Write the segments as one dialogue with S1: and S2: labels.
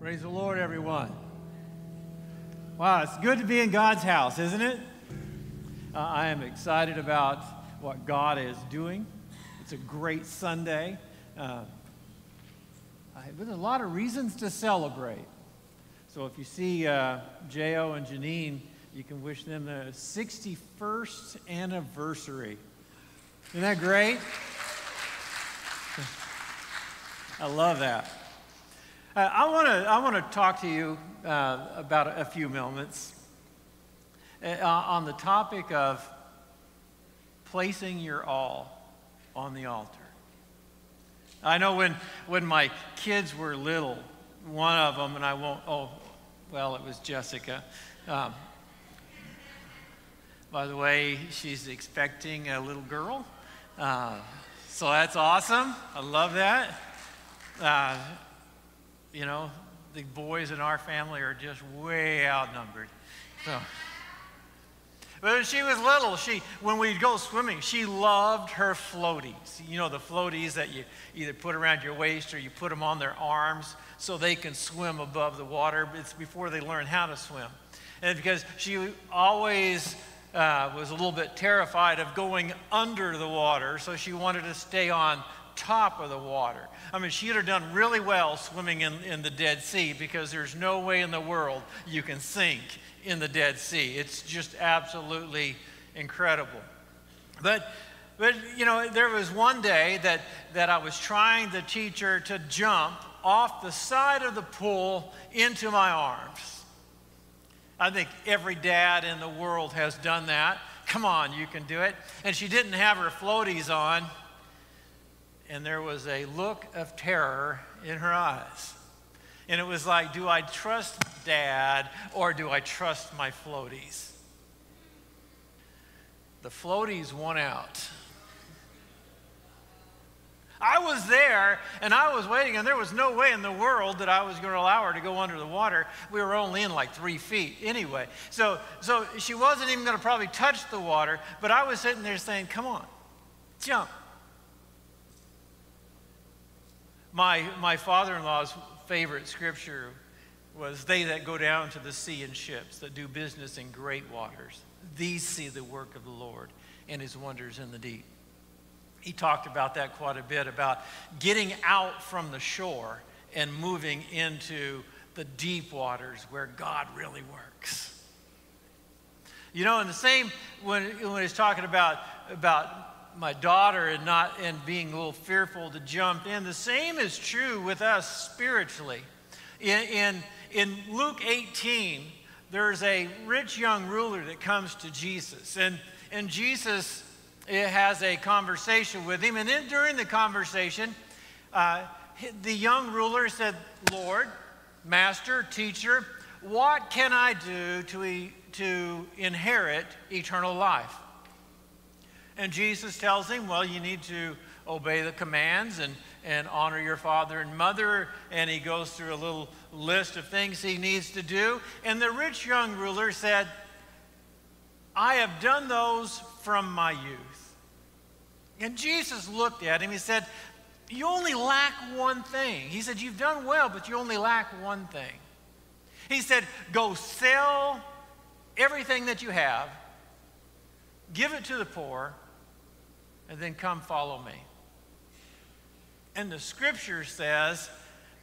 S1: Praise the Lord, everyone. Wow, it's good to be in God's house, isn't it? Uh, I am excited about what God is doing. It's a great Sunday. Uh, I, there's a lot of reasons to celebrate. So if you see uh, J.O. and Janine, you can wish them the 61st anniversary. Isn't that great? I love that. Uh, I want to I want to talk to you uh, about a, few moments uh, on the topic of placing your all on the altar. I know when when my kids were little, one of them, and I won't. Oh, well, it was Jessica. Um, by the way, she's expecting a little girl, uh, so that's awesome. I love that. You know, the boys in our family are just way outnumbered. So, but when she was little, she when we'd go swimming, she loved her floaties. You know, the floaties that you either put around your waist or you put them on their arms so they can swim above the water. It's before they learn how to swim. And because she always uh, was a little bit terrified of going under the water, so she wanted to stay on top of the water. I mean, she'd have done really well swimming in, in the Dead Sea because there's no way in the world you can sink in the Dead Sea. It's just absolutely incredible. But, but you know, there was one day that, that I was trying to teach her to jump off the side of the pool into my arms. I think every dad in the world has done that. Come on, you can do it. And she didn't have her floaties on and there was a look of terror in her eyes. And it was like, do I trust dad or do I trust my floaties? The floaties won out. I was there and I was waiting, and there was no way in the world that I was going to allow her to go under the water. We were only in like three feet anyway. So, so she wasn't even going to probably touch the water, but I was sitting there saying, Come on, jump. My, my father in law's favorite scripture was They that go down to the sea in ships, that do business in great waters, these see the work of the Lord and his wonders in the deep. He talked about that quite a bit about getting out from the shore and moving into the deep waters where God really works. You know, and the same when, when he's talking about, about my daughter and not and being a little fearful to jump in. The same is true with us spiritually. In, in, in Luke 18, there's a rich young ruler that comes to Jesus, and, and Jesus eh, has a conversation with him. And then during the conversation, uh, the young ruler said, Lord, Master, Teacher, what can I do to, to inherit eternal life? And Jesus tells him, well, you need to obey the commands and, and honor your father and mother. And he goes through a little list of things he needs to do. And the rich young ruler said, I have done those from my youth. And Jesus looked at him. He said, You only lack one thing. He said, You've done well, but you only lack one thing. He said, Go sell everything that you have, give it to the poor, and then come follow me. And the scripture says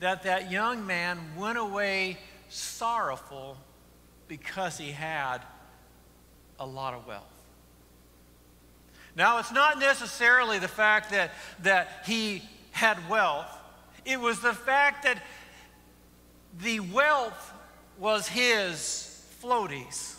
S1: that that young man went away sorrowful because he had a lot of wealth. Now, it's not necessarily the fact that, that he had wealth, it was the fact that the wealth was his floaties.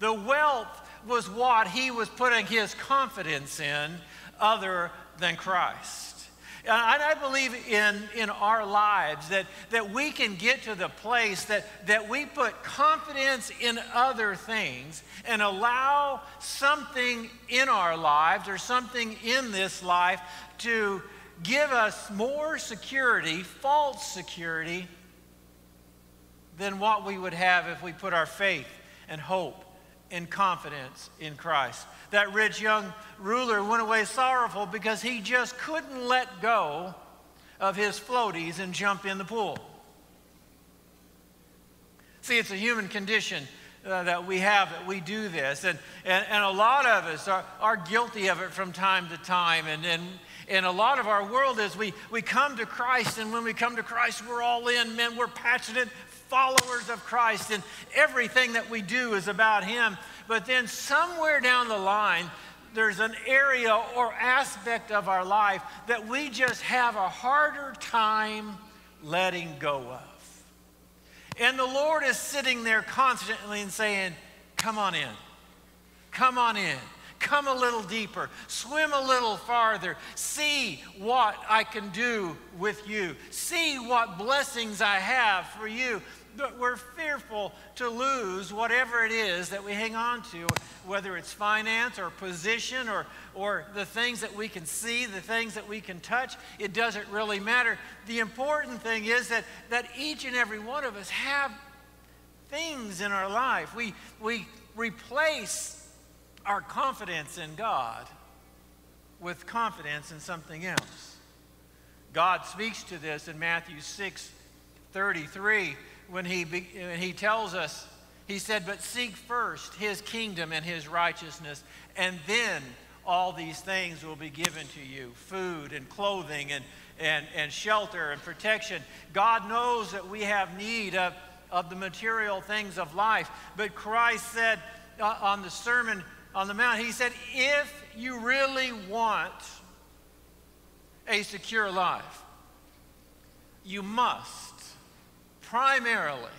S1: The wealth was what he was putting his confidence in other than Christ. And I believe in, in our lives that, that we can get to the place that, that we put confidence in other things and allow something in our lives or something in this life to give us more security, false security, than what we would have if we put our faith and hope in confidence in Christ. That rich young ruler went away sorrowful because he just couldn't let go of his floaties and jump in the pool. See, it's a human condition uh, that we have that we do this. And, and, and a lot of us are, are guilty of it from time to time. And, and, and a lot of our world is we, we come to Christ, and when we come to Christ, we're all in. Men, we're passionate followers of Christ, and everything that we do is about Him. But then somewhere down the line, there's an area or aspect of our life that we just have a harder time letting go of. And the Lord is sitting there constantly and saying, Come on in. Come on in. Come a little deeper. Swim a little farther. See what I can do with you. See what blessings I have for you we're fearful to lose whatever it is that we hang on to, whether it's finance or position or, or the things that we can see, the things that we can touch. It doesn't really matter. The important thing is that, that each and every one of us have things in our life. We, we replace our confidence in God with confidence in something else. God speaks to this in Matthew 6 33 when he, when he tells us, he said, But seek first his kingdom and his righteousness, and then all these things will be given to you food and clothing and, and, and shelter and protection. God knows that we have need of, of the material things of life. But Christ said uh, on the Sermon on the Mount, He said, If you really want a secure life, you must primarily,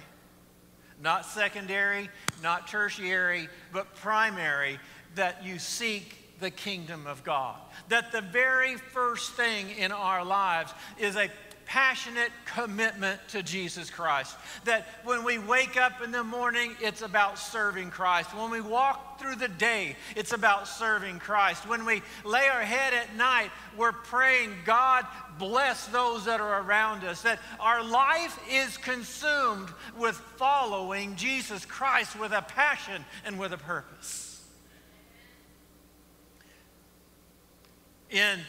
S1: not secondary, not tertiary, but primary, that you seek the kingdom of God. That the very first thing in our lives is a passionate commitment to Jesus Christ. That when we wake up in the morning, it's about serving Christ. When we walk through the day, it's about serving Christ. When we lay our head at night, we're praying, God, bless those that are around us. That our life is consumed with following Jesus Christ with a passion and with a purpose. In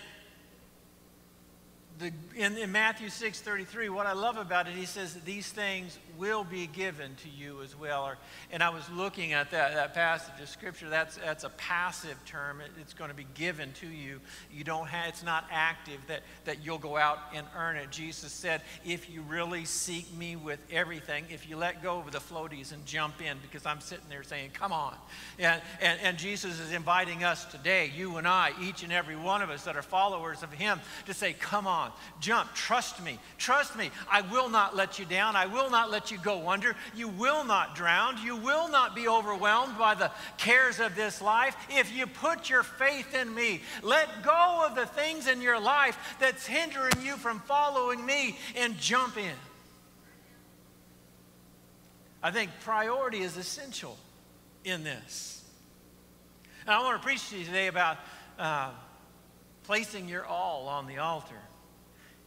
S1: the, in, in Matthew 6 33, what I love about it, he says these things will be given to you as well. Or, and I was looking at that, that passage of scripture. That's, that's a passive term. It, it's going to be given to you. You don't have, it's not active that, that you'll go out and earn it. Jesus said, if you really seek me with everything, if you let go of the floaties and jump in, because I'm sitting there saying, come on. And, and, and Jesus is inviting us today, you and I, each and every one of us that are followers of him, to say, come on. Jump. Trust me. Trust me. I will not let you down. I will not let you go under. You will not drown. You will not be overwhelmed by the cares of this life. If you put your faith in me, let go of the things in your life that's hindering you from following me and jump in. I think priority is essential in this. And I want to preach to you today about uh, placing your all on the altar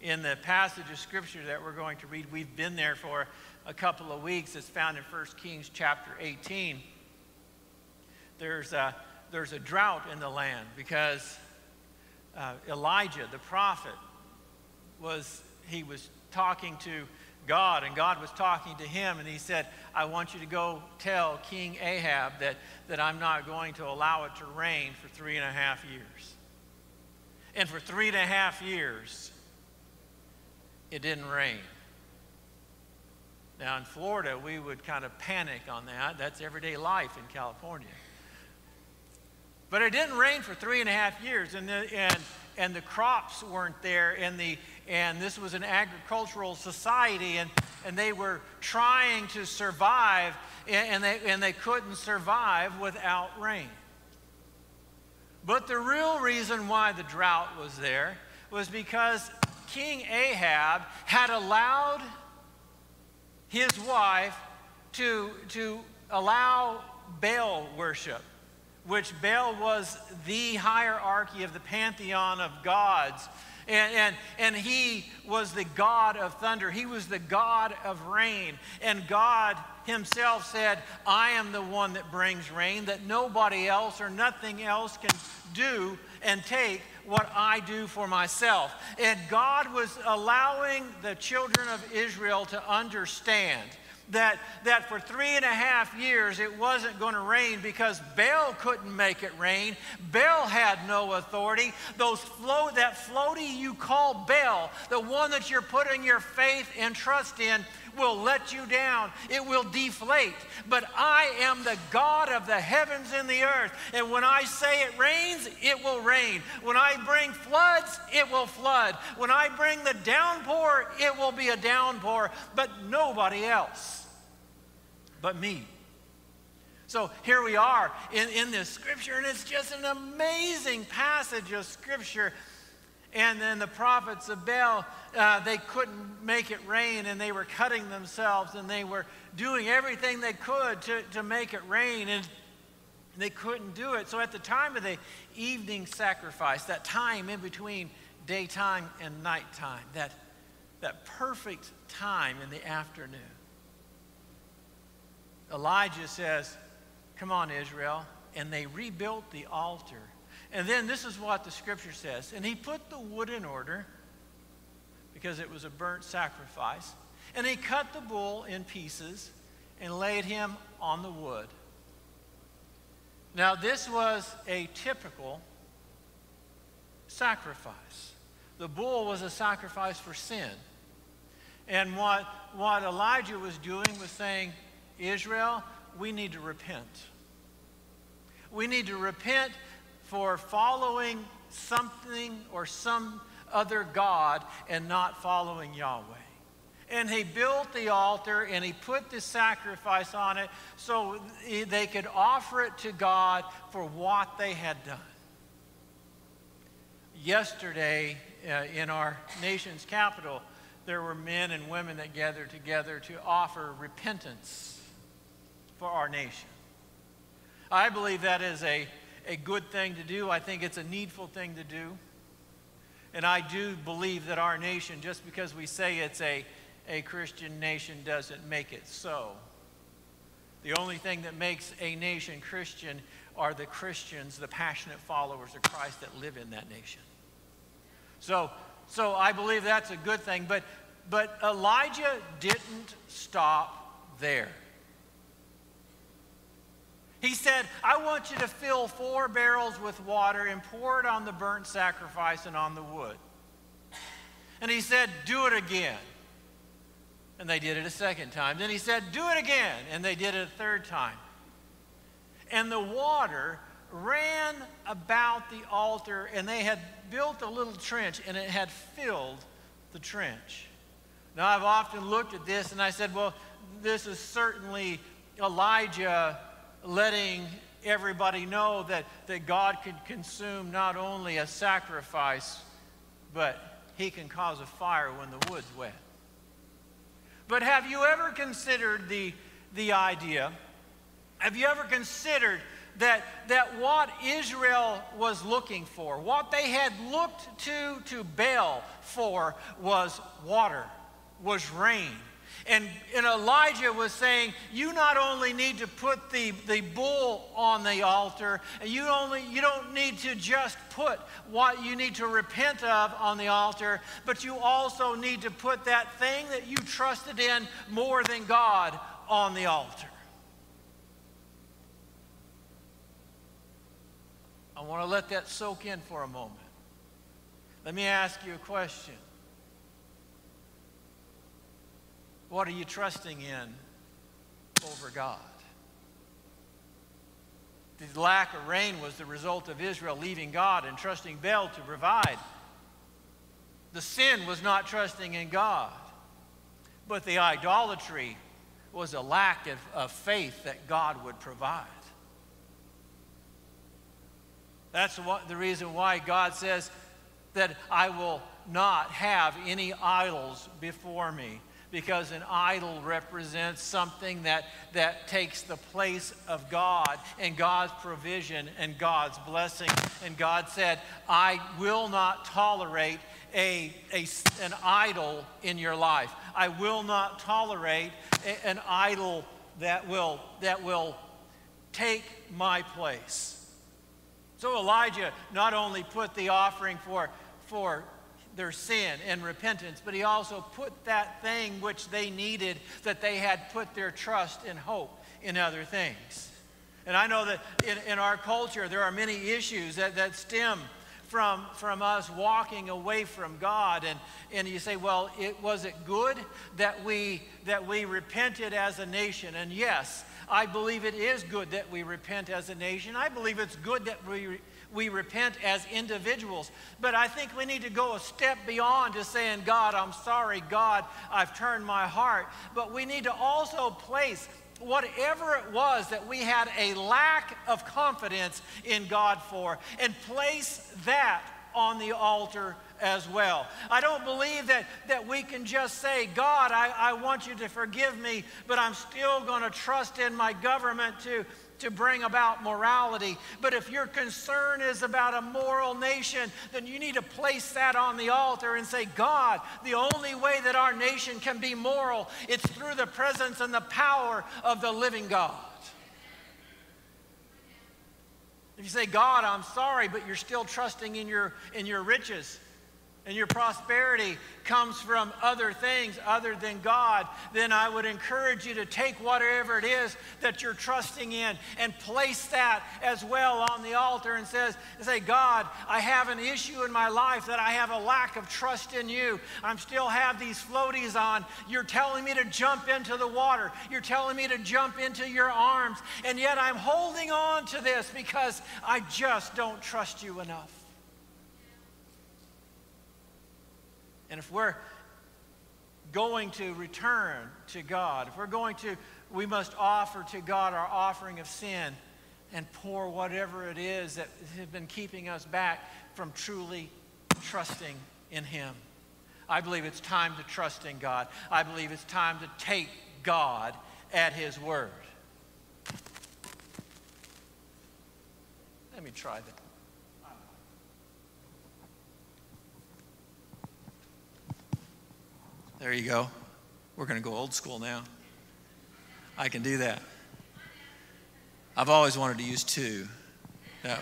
S1: in the passage of scripture that we're going to read. We've been there for a couple of weeks. It's found in 1 Kings chapter 18. There's a, there's a drought in the land because uh, Elijah, the prophet, was he was talking to God, and God was talking to him, and he said, I want you to go tell King Ahab that, that I'm not going to allow it to rain for three and a half years. And for three and a half years, it didn't rain. Now, in Florida, we would kind of panic on that. That's everyday life in California. But it didn't rain for three and a half years, and the, and, and the crops weren't there, and, the, and this was an agricultural society, and, and they were trying to survive, and they, and they couldn't survive without rain. But the real reason why the drought was there was because King Ahab had allowed his wife to, to allow Baal worship, which Baal was the hierarchy of the pantheon of gods. And, and, and he was the God of thunder. He was the God of rain. And God himself said, I am the one that brings rain, that nobody else or nothing else can do and take what I do for myself. And God was allowing the children of Israel to understand that, that for three and a half years it wasn't going to rain because Baal couldn't make it rain. Baal had no authority. Those float, that floaty you call Baal, the one that you're putting your faith and trust in, will let you down. It will deflate. But I am the God of the heavens and the earth. And when I say it rains, it will rain. When I bring floods, it will flood. When I bring the downpour, it will be a downpour. But nobody else but me. So here we are in, in this scripture, and it's just an amazing passage of scripture. And then the prophets of Baal, uh, they couldn't make it rain, and they were cutting themselves, and they were doing everything they could to, to make it rain, and they couldn't do it. So at the time of the evening sacrifice, that time in between daytime and nighttime, that, that perfect time in the afternoon, Elijah says, Come on, Israel. And they rebuilt the altar. And then this is what the scripture says. And he put the wood in order because it was a burnt sacrifice. And he cut the bull in pieces and laid him on the wood. Now, this was a typical sacrifice. The bull was a sacrifice for sin. And what, what Elijah was doing was saying, Israel, we need to repent. We need to repent for following something or some other God and not following Yahweh. And he built the altar and he put the sacrifice on it so they could offer it to God for what they had done. Yesterday, uh, in our nation's capital, there were men and women that gathered together to offer repentance for our nation. I believe that is a, a good thing to do. I think it's a needful thing to do. And I do believe that our nation, just because we say it's a, a Christian nation, doesn't make it so. The only thing that makes a nation Christian are the Christians, the passionate followers of Christ that live in that nation. So, so I believe that's a good thing. But, but Elijah didn't stop there. He said, I want you to fill four barrels with water and pour it on the burnt sacrifice and on the wood. And he said, Do it again. And they did it a second time. Then he said, Do it again. And they did it a third time. And the water ran about the altar, and they had built a little trench, and it had filled the trench. Now, I've often looked at this and I said, Well, this is certainly Elijah letting everybody know that, that God can consume not only a sacrifice, but he can cause a fire when the wood's wet. But have you ever considered the, the idea? Have you ever considered that, that what Israel was looking for, what they had looked to to Baal for, was water, was rain? And, and Elijah was saying, you not only need to put the, the bull on the altar, you, only, you don't need to just put what you need to repent of on the altar, but you also need to put that thing that you trusted in more than God on the altar. I want to let that soak in for a moment. Let me ask you a question. What are you trusting in over God? The lack of rain was the result of Israel leaving God and trusting Baal to provide. The sin was not trusting in God, but the idolatry was a lack of, of faith that God would provide. That's what, the reason why God says that I will not have any idols before me because an idol represents something that, that takes the place of God and God's provision and God's blessing. And God said, I will not tolerate a, a, an idol in your life. I will not tolerate a, an idol that will, that will take my place. So Elijah not only put the offering for, for their sin and repentance, but he also put that thing which they needed that they had put their trust and hope in other things. And I know that in, in our culture, there are many issues that, that stem from, from us walking away from God. And, and you say, well, it, was it good that we, that we repented as a nation? And yes, I believe it is good that we repent as a nation. I believe it's good that we, we repent as individuals. But I think we need to go a step beyond just saying, God, I'm sorry, God, I've turned my heart. But we need to also place whatever it was that we had a lack of confidence in God for and place that on the altar as well. I don't believe that, that we can just say, God, I, I want you to forgive me, but I'm still going to trust in my government to, to bring about morality. But if your concern is about a moral nation, then you need to place that on the altar and say, God, the only way that our nation can be moral, it's through the presence and the power of the living God. If you say, God, I'm sorry, but you're still trusting in your, in your riches, and your prosperity comes from other things other than God, then I would encourage you to take whatever it is that you're trusting in and place that as well on the altar and says, say, God, I have an issue in my life that I have a lack of trust in you. I'm still have these floaties on. You're telling me to jump into the water. You're telling me to jump into your arms. And yet I'm holding on to this because I just don't trust you enough. And if we're going to return to God, if we're going to, we must offer to God our offering of sin and pour whatever it is that has been keeping us back from truly trusting in Him. I believe it's time to trust in God. I believe it's time to take God at His word. Let me try that. There you go. We're going to go old school now. I can do that. I've always wanted to use two. No.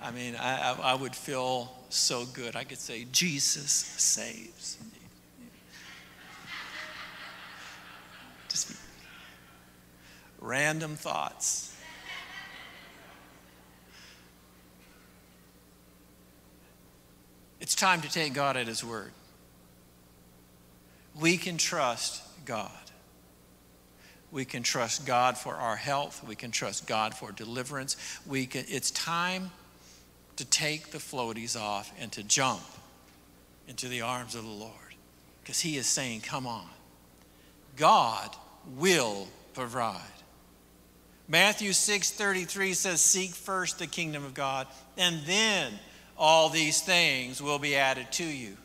S1: I mean, I, I, I would feel so good. I could say, Jesus saves. Just random thoughts. It's time to take God at His word we can trust God. We can trust God for our health. We can trust God for deliverance. We can, it's time to take the floaties off and to jump into the arms of the Lord because He is saying, Come on. God will provide. Matthew 6:33 says seek first the kingdom of God and then all these things will be added to you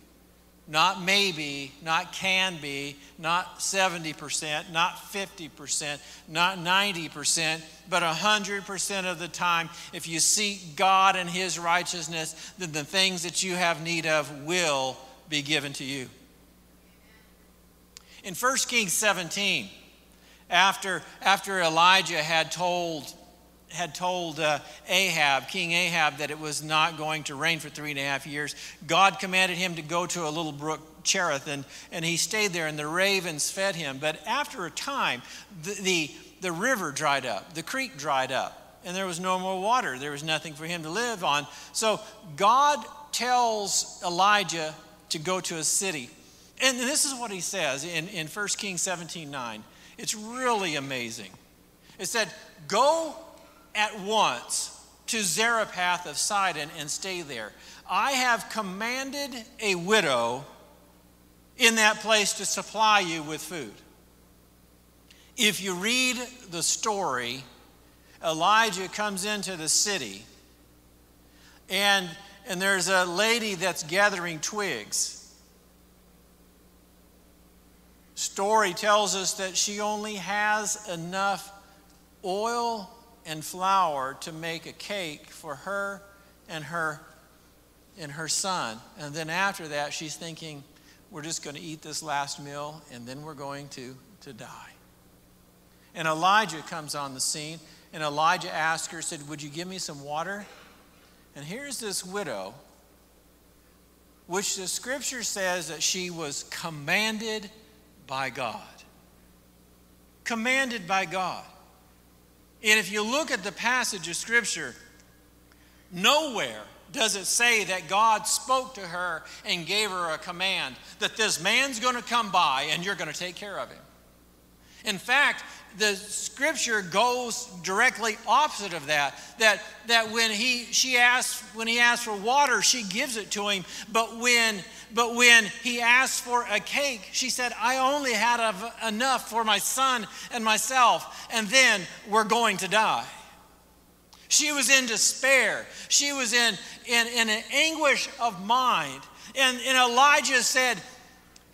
S1: not maybe, not can be, not 70%, not 50%, not 90%, but 100% of the time, if you seek God and His righteousness, then the things that you have need of will be given to you. In 1 Kings 17, after, after Elijah had told had told uh, Ahab, King Ahab, that it was not going to rain for three and a half years, God commanded him to go to a little brook, Cherith, and, and he stayed there, and the ravens fed him. But after a time, the, the, the river dried up, the creek dried up, and there was no more water. There was nothing for him to live on. So God tells Elijah to go to a city. And this is what he says in, in 1 Kings 17 9. It's really amazing. It said, Go at once to Zarephath of Sidon and stay there. I have commanded a widow in that place to supply you with food. If you read the story, Elijah comes into the city and, and there's a lady that's gathering twigs. Story tells us that she only has enough oil and flour to make a cake for her and her and her son. And then after that, she's thinking, we're just going to eat this last meal and then we're going to, to die. And Elijah comes on the scene, and Elijah asked her, said, Would you give me some water? And here's this widow which the scripture says that she was commanded by God. Commanded by God. And if you look at the passage of scripture, nowhere does it say that God spoke to her and gave her a command that this man's going to come by and you're going to take care of him. In fact, the scripture goes directly opposite of that. That, that when he she asks when he asks for water, she gives it to him. But when but when he asked for a cake, she said, I only had enough for my son and myself, and then we're going to die. She was in despair. She was in, in, in an anguish of mind. And, and Elijah said,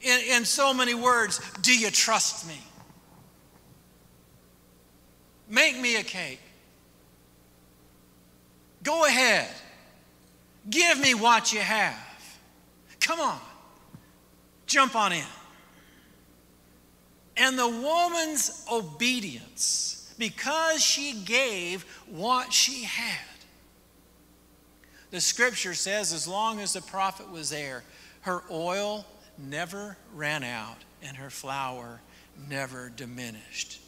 S1: in, in so many words, Do you trust me? Make me a cake. Go ahead. Give me what you have. Come on. Jump on in. And the woman's obedience, because she gave what she had, the scripture says as long as the prophet was there, her oil never ran out and her flour never diminished.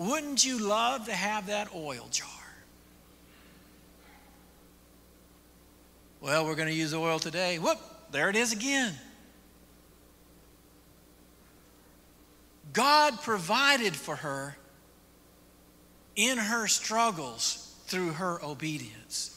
S1: Wouldn't you love to have that oil jar? Well, we're going to use oil today. Whoop, there it is again. God provided for her in her struggles through her obedience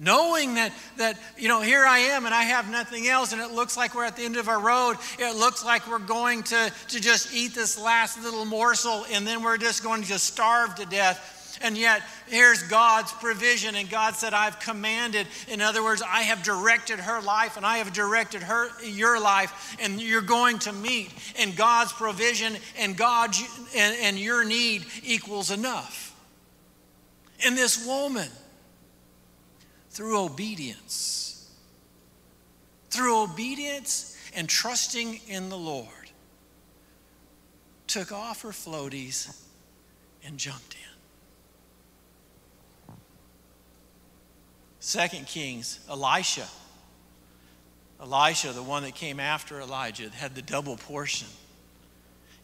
S1: knowing that that you know here i am and i have nothing else and it looks like we're at the end of our road it looks like we're going to to just eat this last little morsel and then we're just going to just starve to death. And yet here's god's provision and god said i've commanded in other words i have directed her life and i have directed her your life and you're going to meet and god's provision and god and, and your need equals enough. And this woman through obedience. Through obedience and trusting in the Lord, took off her floaties and jumped in. Second Kings, Elisha. Elisha, the one that came after Elijah, had the double portion.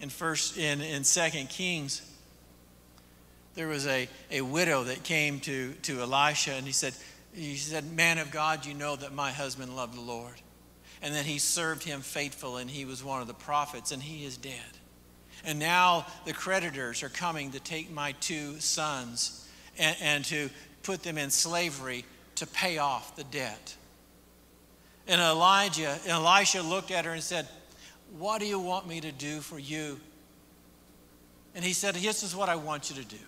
S1: In first in, in Second Kings, there was a, a widow that came to, to Elisha and he said, he said, Man of God, you know that my husband loved the Lord. And that he served him faithful, and he was one of the prophets, and he is dead. And now the creditors are coming to take my two sons and, and to put them in slavery to pay off the debt. And Elijah, and Elisha looked at her and said, What do you want me to do for you? And he said, This is what I want you to do.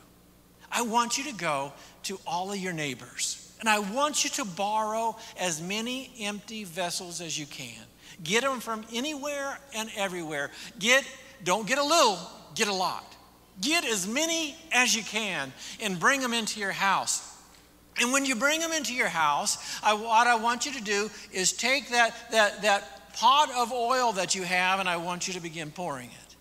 S1: I want you to go to all of your neighbors and I want you to borrow as many empty vessels as you can. Get them from anywhere and everywhere. Get, don't get a little, get a lot. Get as many as you can and bring them into your house. And when you bring them into your house, I, what I want you to do is take that, that, that pot of oil that you have and I want you to begin pouring it.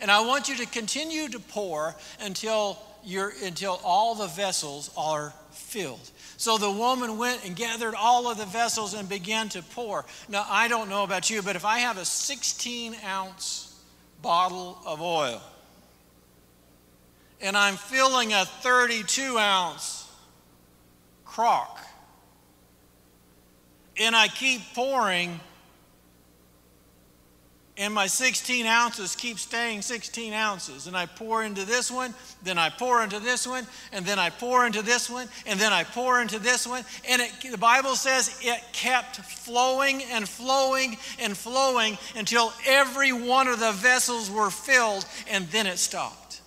S1: And I want you to continue to pour until, you're, until all the vessels are filled. So the woman went and gathered all of the vessels and began to pour. Now, I don't know about you, but if I have a 16 ounce bottle of oil and I'm filling a 32 ounce crock and I keep pouring, and my 16 ounces keep staying 16 ounces. And I pour into this one, then I pour into this one, and then I pour into this one, and then I pour into this one. And it, the Bible says it kept flowing and flowing and flowing until every one of the vessels were filled, and then it stopped.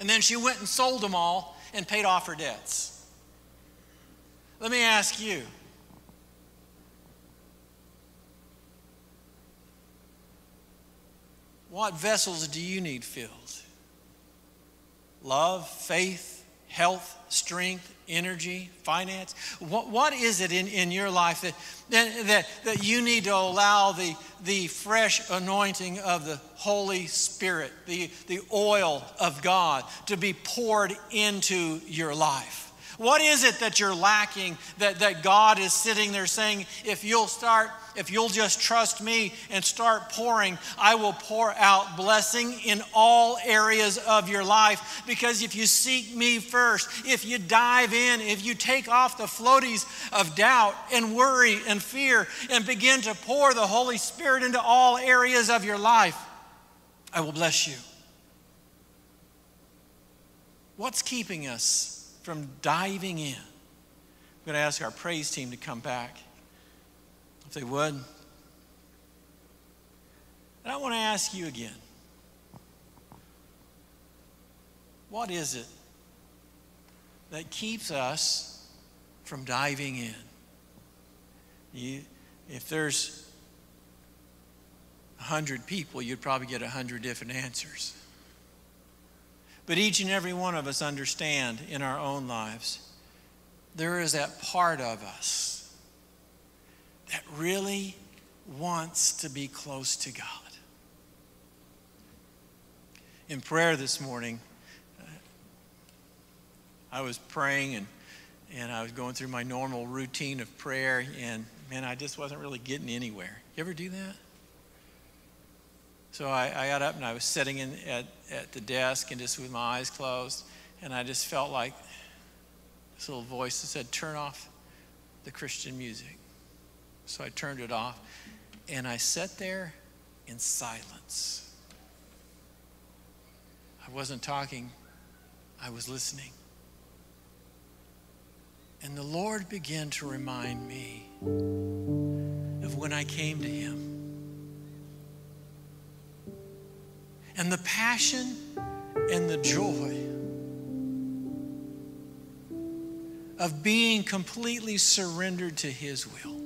S1: And then she went and sold them all and paid off her debts. Let me ask you What vessels do you need filled? Love, faith, health, strength, energy, finance? What, what is it in, in your life that, that, that you need to allow the, the fresh anointing of the Holy Spirit, the, the oil of God, to be poured into your life? What is it that you're lacking that, that God is sitting there saying, if you'll start, if you'll just trust me and start pouring, I will pour out blessing in all areas of your life. Because if you seek me first, if you dive in, if you take off the floaties of doubt and worry and fear and begin to pour the Holy Spirit into all areas of your life, I will bless you. What's keeping us from diving in. I'm going to ask our praise team to come back, if they would. And I want to ask you again what is it that keeps us from diving in? You, if there's a hundred people, you'd probably get a hundred different answers. But each and every one of us understand in our own lives there is that part of us that really wants to be close to God. In prayer this morning, uh, I was praying and, and I was going through my normal routine of prayer, and man, I just wasn't really getting anywhere. You ever do that? So I, I, got up and I was sitting in, at, at the desk and just with my eyes closed, and I just felt like this little voice that said, Turn off the Christian music. So I turned it off, and I sat there in silence. I wasn't talking, I was listening. And the Lord began to remind me of when I came to Him and the passion and the joy of being completely surrendered to His will.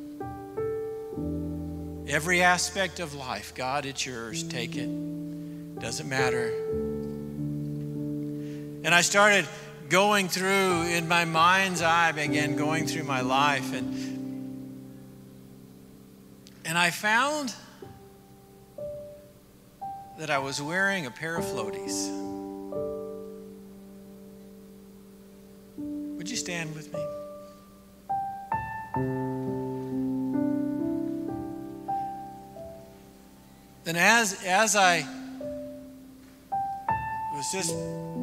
S1: Every aspect of life, God, it's yours. Take it. Doesn't matter. And I started going through, in my mind's eye, I began going through my life, and, and I found that I was wearing a pair of floaties. Would you stand with me? Then, as, as I was just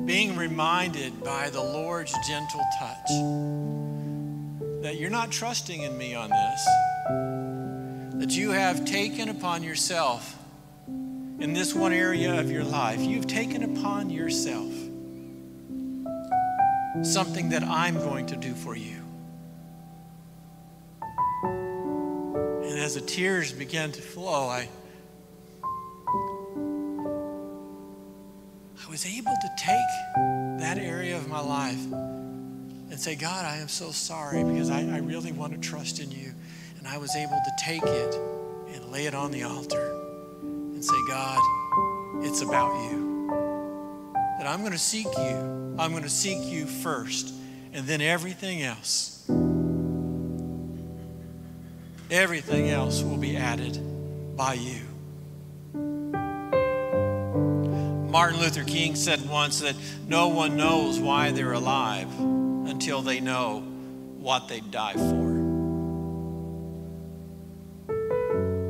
S1: being reminded by the Lord's gentle touch that you're not trusting in me on this, that you have taken upon yourself in this one area of your life, you've taken upon yourself something that I'm going to do for you. And as the tears began to flow, I, I was able to take that area of my life and say, God, I am so sorry because I, I really want to trust in you. And I was able to take it and lay it on the altar say, God, it's about you. That I'm going to seek you. I'm going to seek you first, and then everything else. Everything else will be added by you. Martin Luther King said once that no one knows why they're alive until they know what they die for.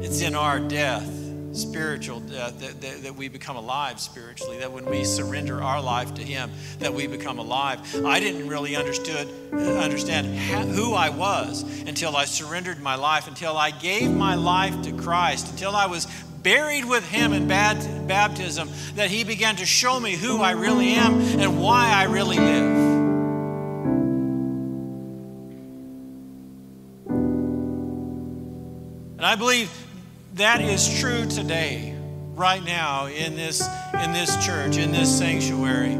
S1: It's in our death spiritual death, that, that, that, we become alive spiritually, that when we surrender our life to Him, that we become alive. I didn't really understood, understand who I was until I surrendered my life, until I gave my life to Christ, until I was buried with Him in baptism, that He began to show me who I really am and why I really live. And I believe that is true today, right now, in this, in this church, in this sanctuary.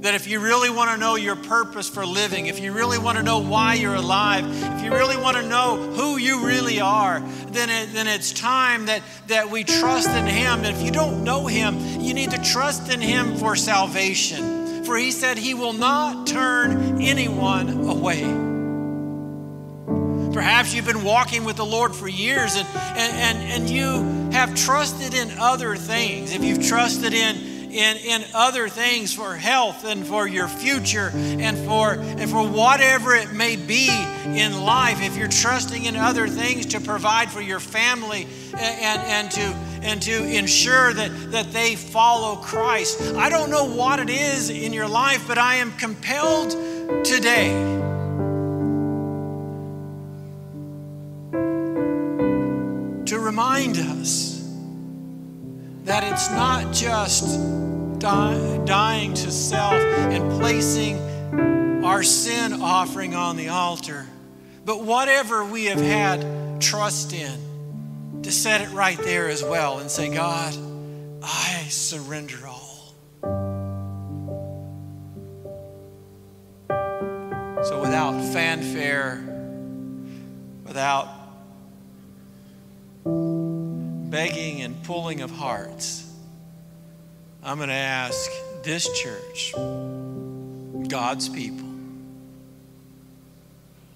S1: That if you really want to know your purpose for living, if you really want to know why you're alive, if you really want to know who you really are, then, it, then it's time that, that we trust in Him. And if you don't know Him, you need to trust in Him for salvation. For He said He will not turn anyone away. Perhaps you've been walking with the Lord for years and, and, and, and you have trusted in other things. If you've trusted in, in, in other things for health and for your future and for, and for whatever it may be in life, if you're trusting in other things to provide for your family and, and, to, and to ensure that, that they follow Christ, I don't know what it is in your life, but I am compelled today remind us that it's not just die, dying to self and placing our sin offering on the altar, but whatever we have had trust in, to set it right there as well and say, God, I surrender all. So without fanfare, without begging and pulling of hearts, I'm going to ask this church, God's people,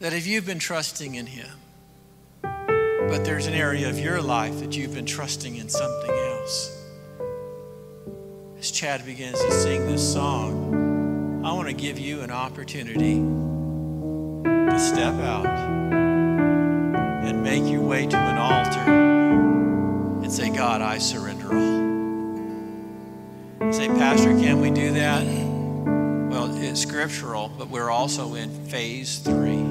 S1: that if you've been trusting in Him, but there's an area of your life that you've been trusting in something else, as Chad begins to sing this song, I want to give you an opportunity to step out and make your way to an altar and say, God, I surrender all. Say, Pastor, can we do that? Well, it's scriptural, but we're also in phase three.